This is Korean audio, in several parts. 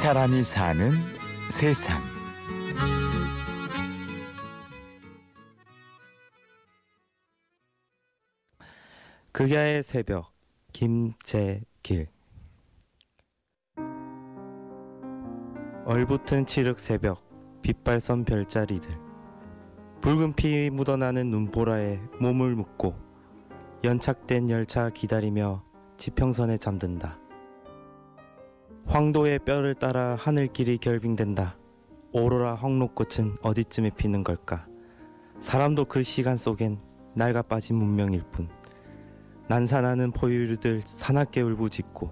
사람이 사는 세상. 극야의 새벽 김재길 얼붙은 칠흑 새벽 빛발선 별자리들 붉은 피 묻어나는 눈보라에 몸을 묶고 연착된 열차 기다리며 지평선에 잠든다. 황도의 뼈를 따라 하늘길이 결빙된다. 오로라 황록꽃은 어디쯤에 피는 걸까? 사람도 그 시간 속엔 낡아 빠진 문명일 뿐. 난산하는 포유류들 사납게 울부짖고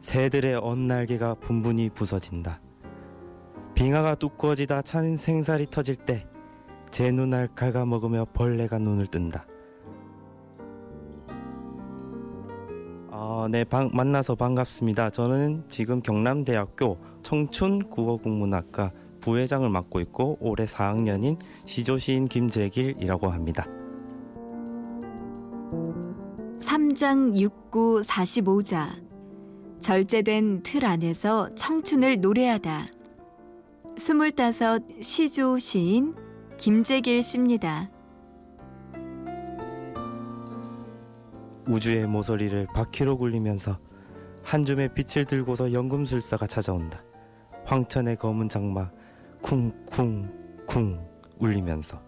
새들의 언날개가 분분히 부서진다. 빙하가 두꺼워지다 찬 생살이 터질 때 제 눈알 갉아먹으며 벌레가 눈을 뜬다. 어, 네, 방, 만나서 반갑습니다. 저는 지금 경남대학교 청춘국어국문학과 부회장을 맡고 있고 올해 4학년인 시조시인 김재길이라고 합니다. 3장 6구 45자 절제된 틀 안에서 청춘을 노래하다 스물다섯 시조 시인 김재길 씨입니다. 우주의 모서리를 바퀴로 굴리면서 한 줌의 빛을 들고서 연금술사가 찾아온다. 황천의 검은 장마 쿵쿵쿵 울리면서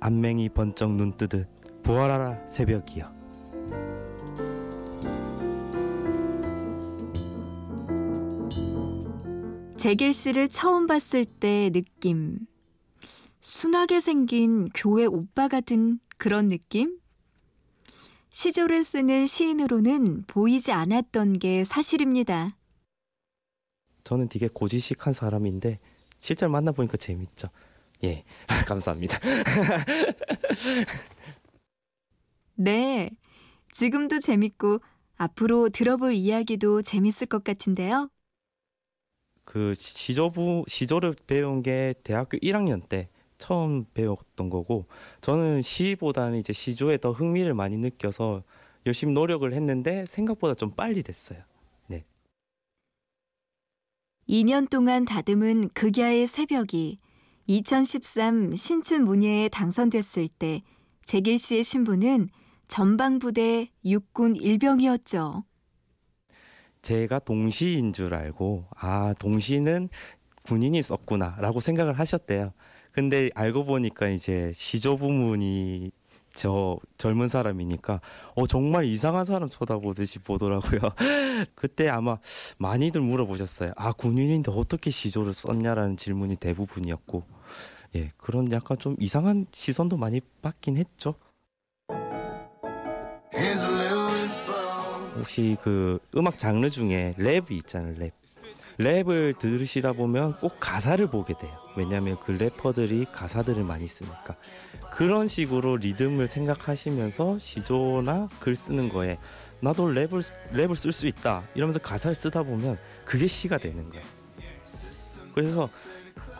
안맹이 번쩍 눈 뜨듯 부활하라 새벽이여. 재길 씨를 처음 봤을 때 느낌. 순하게 생긴 교회 오빠 같은 그런 느낌? 시조를 쓰는 시인으로는 보이지 않았던 게 사실입니다. 저는 되게 고지식한 사람인데 실제로 만나보니까 재밌죠. 예, 감사합니다. 네, 지금도 재밌고 앞으로 들어볼 이야기도 재밌을 것 같은데요. 그 시조부 시조를 배운 게 대학교 1학년 때 처음 배웠던 거고 저는 시보다는 이제 시조에 더 흥미를 많이 느껴서 열심히 노력을 했는데 생각보다 좀 빨리 됐어요. 네. 2년 동안 다듬은 극야의 새벽이 2013 신춘 문예에 당선됐을 때 재길 씨의 신분은 전방부대 육군 일병이었죠. 제가 동시인 줄 알고 아 동시는 군인이 썼구나라고 생각을 하셨대요. 근데 알고 보니까 이제 시조 부문이 저 젊은 사람이니까 어 정말 이상한 사람 쳐다보듯이 보더라고요. 그때 아마 많이들 물어보셨어요. 아 군인인데 어떻게 시조를 썼냐라는 질문이 대부분이었고 예 그런 약간 좀 이상한 시선도 많이 받긴 했죠. 혹시 그 음악 장르 중에 랩이 있잖아요, 랩. 랩을 들으시다 보면 꼭 가사를 보게 돼요. 왜냐하면 그 래퍼들이 가사들을 많이 쓰니까. 그런 식으로 리듬을 생각하시면서 시조나 글 쓰는 거에 나도 랩을 랩을 쓸 수 있다 이러면서 가사를 쓰다 보면 그게 시가 되는 거예요. 그래서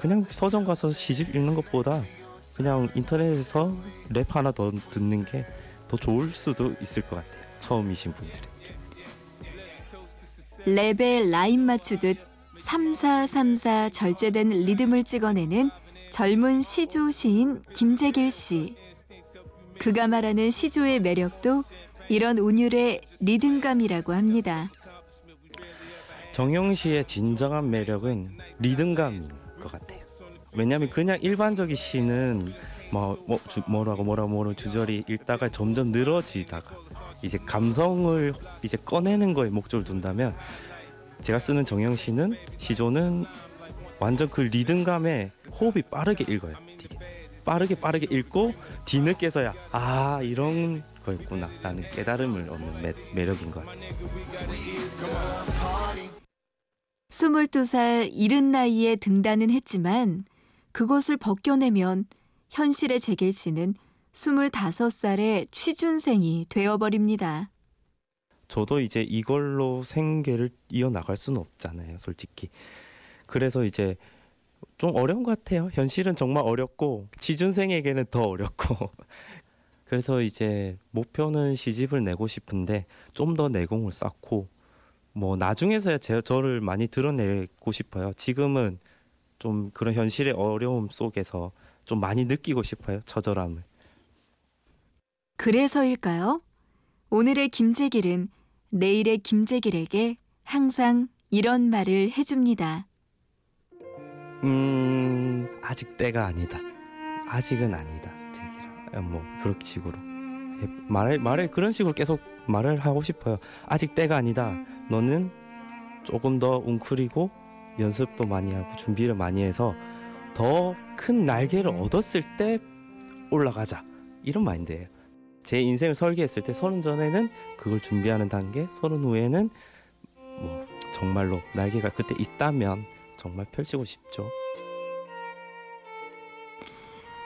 그냥 서점 가서 시집 읽는 것보다 그냥 인터넷에서 랩 하나 더 듣는 게 더 좋을 수도 있을 것 같아요. 처음이신 분들이. 랩에 라인 맞추듯 3434 절제된 리듬을 찍어내는 젊은 시조 시인 김재길 씨. 그가 말하는 시조의 매력도 이런 운율의 리듬감이라고 합니다. 정영 씨의 진정한 매력은 리듬감인 것 같아요. 왜냐하면 그냥 일반적인 시는 뭐, 뭐 주, 뭐라고 뭐라고 뭐라고 주저리 읽다가 점점 늘어지다가 이제 감성을 이제 꺼내는 거에 목적을 둔다면 제가 쓰는 정영 씨는 시조는 완전 그 리듬감에 호흡이 빠르게 읽어요. 되게 빠르게 빠르게 읽고 뒤늦게서야 아 이런 거였구나라는 깨달음을 얻는 매, 매력인 것 같아요. 22살 이른 나이에 등단은 했지만 그것을 벗겨내면 현실의 재길 씨는 25살의 취준생이 되어버립니다. 저도 이제 이걸로 생계를 이어나갈 수는 없잖아요, 솔직히. 그래서 이제 좀 어려운 것 같아요. 현실은 정말 어렵고, 취준생에게는 더 어렵고. 그래서 이제 목표는 시집을 내고 싶은데, 좀 더 내공을 쌓고, 뭐 나중에서야 제, 저를 많이 드러내고 싶어요. 지금은 좀 그런 현실의 어려움 속에서 좀 많이 느끼고 싶어요. 처절함을. 그래서일까요? 오늘의 김재길은 내일의 김재길에게 항상 이런 말을 해줍니다. 음 아직 때가 아니다. 아직은 아니다. 제기라. 뭐 그렇게 식으로 해- 말을 말을 그런 식으로 계속 말을 하고 싶어요. 아직 때가 아니다. 너는 조금 더 웅크리고 연습도 많이 하고 준비를 많이 해서 더 큰 날개를 얻었을 때 올라가자. 이런 마인드예요. 제 인생을 설계했을 때 서른 전에는 그걸 준비하는 단계, 서른 후에는 뭐 정말로 날개가 그때 있다면 정말 펼치고 싶죠.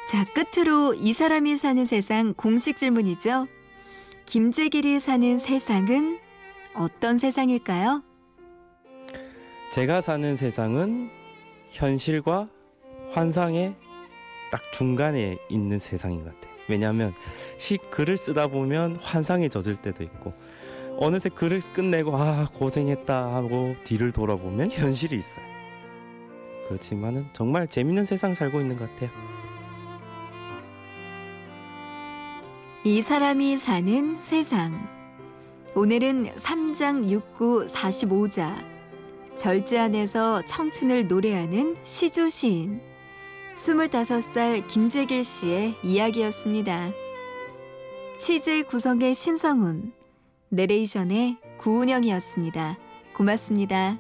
자, 끝으로 이 사람이 사는 세상 공식 질문이죠. 김재길이 사는 세상은 어떤 세상일까요? 제가 사는 세상은 현실과 환상의 딱 중간에 있는 세상인 것 같아요. 왜냐하면 시 글을 쓰다 보면 환상에 젖을 때도 있고 어느새 글을 끝내고 아 고생했다 하고 뒤를 돌아보면 현실이 있어요. 그렇지만은 정말 재밌는 세상 살고 있는 것 같아요. 이 사람이 사는 세상. 오늘은 3장 6구 45자. 절제 안에서 청춘을 노래하는 시조 시인. 25살 김재길 씨의 이야기였습니다. 취재 구성의 신성훈, 내레이션의 구운영이었습니다. 고맙습니다.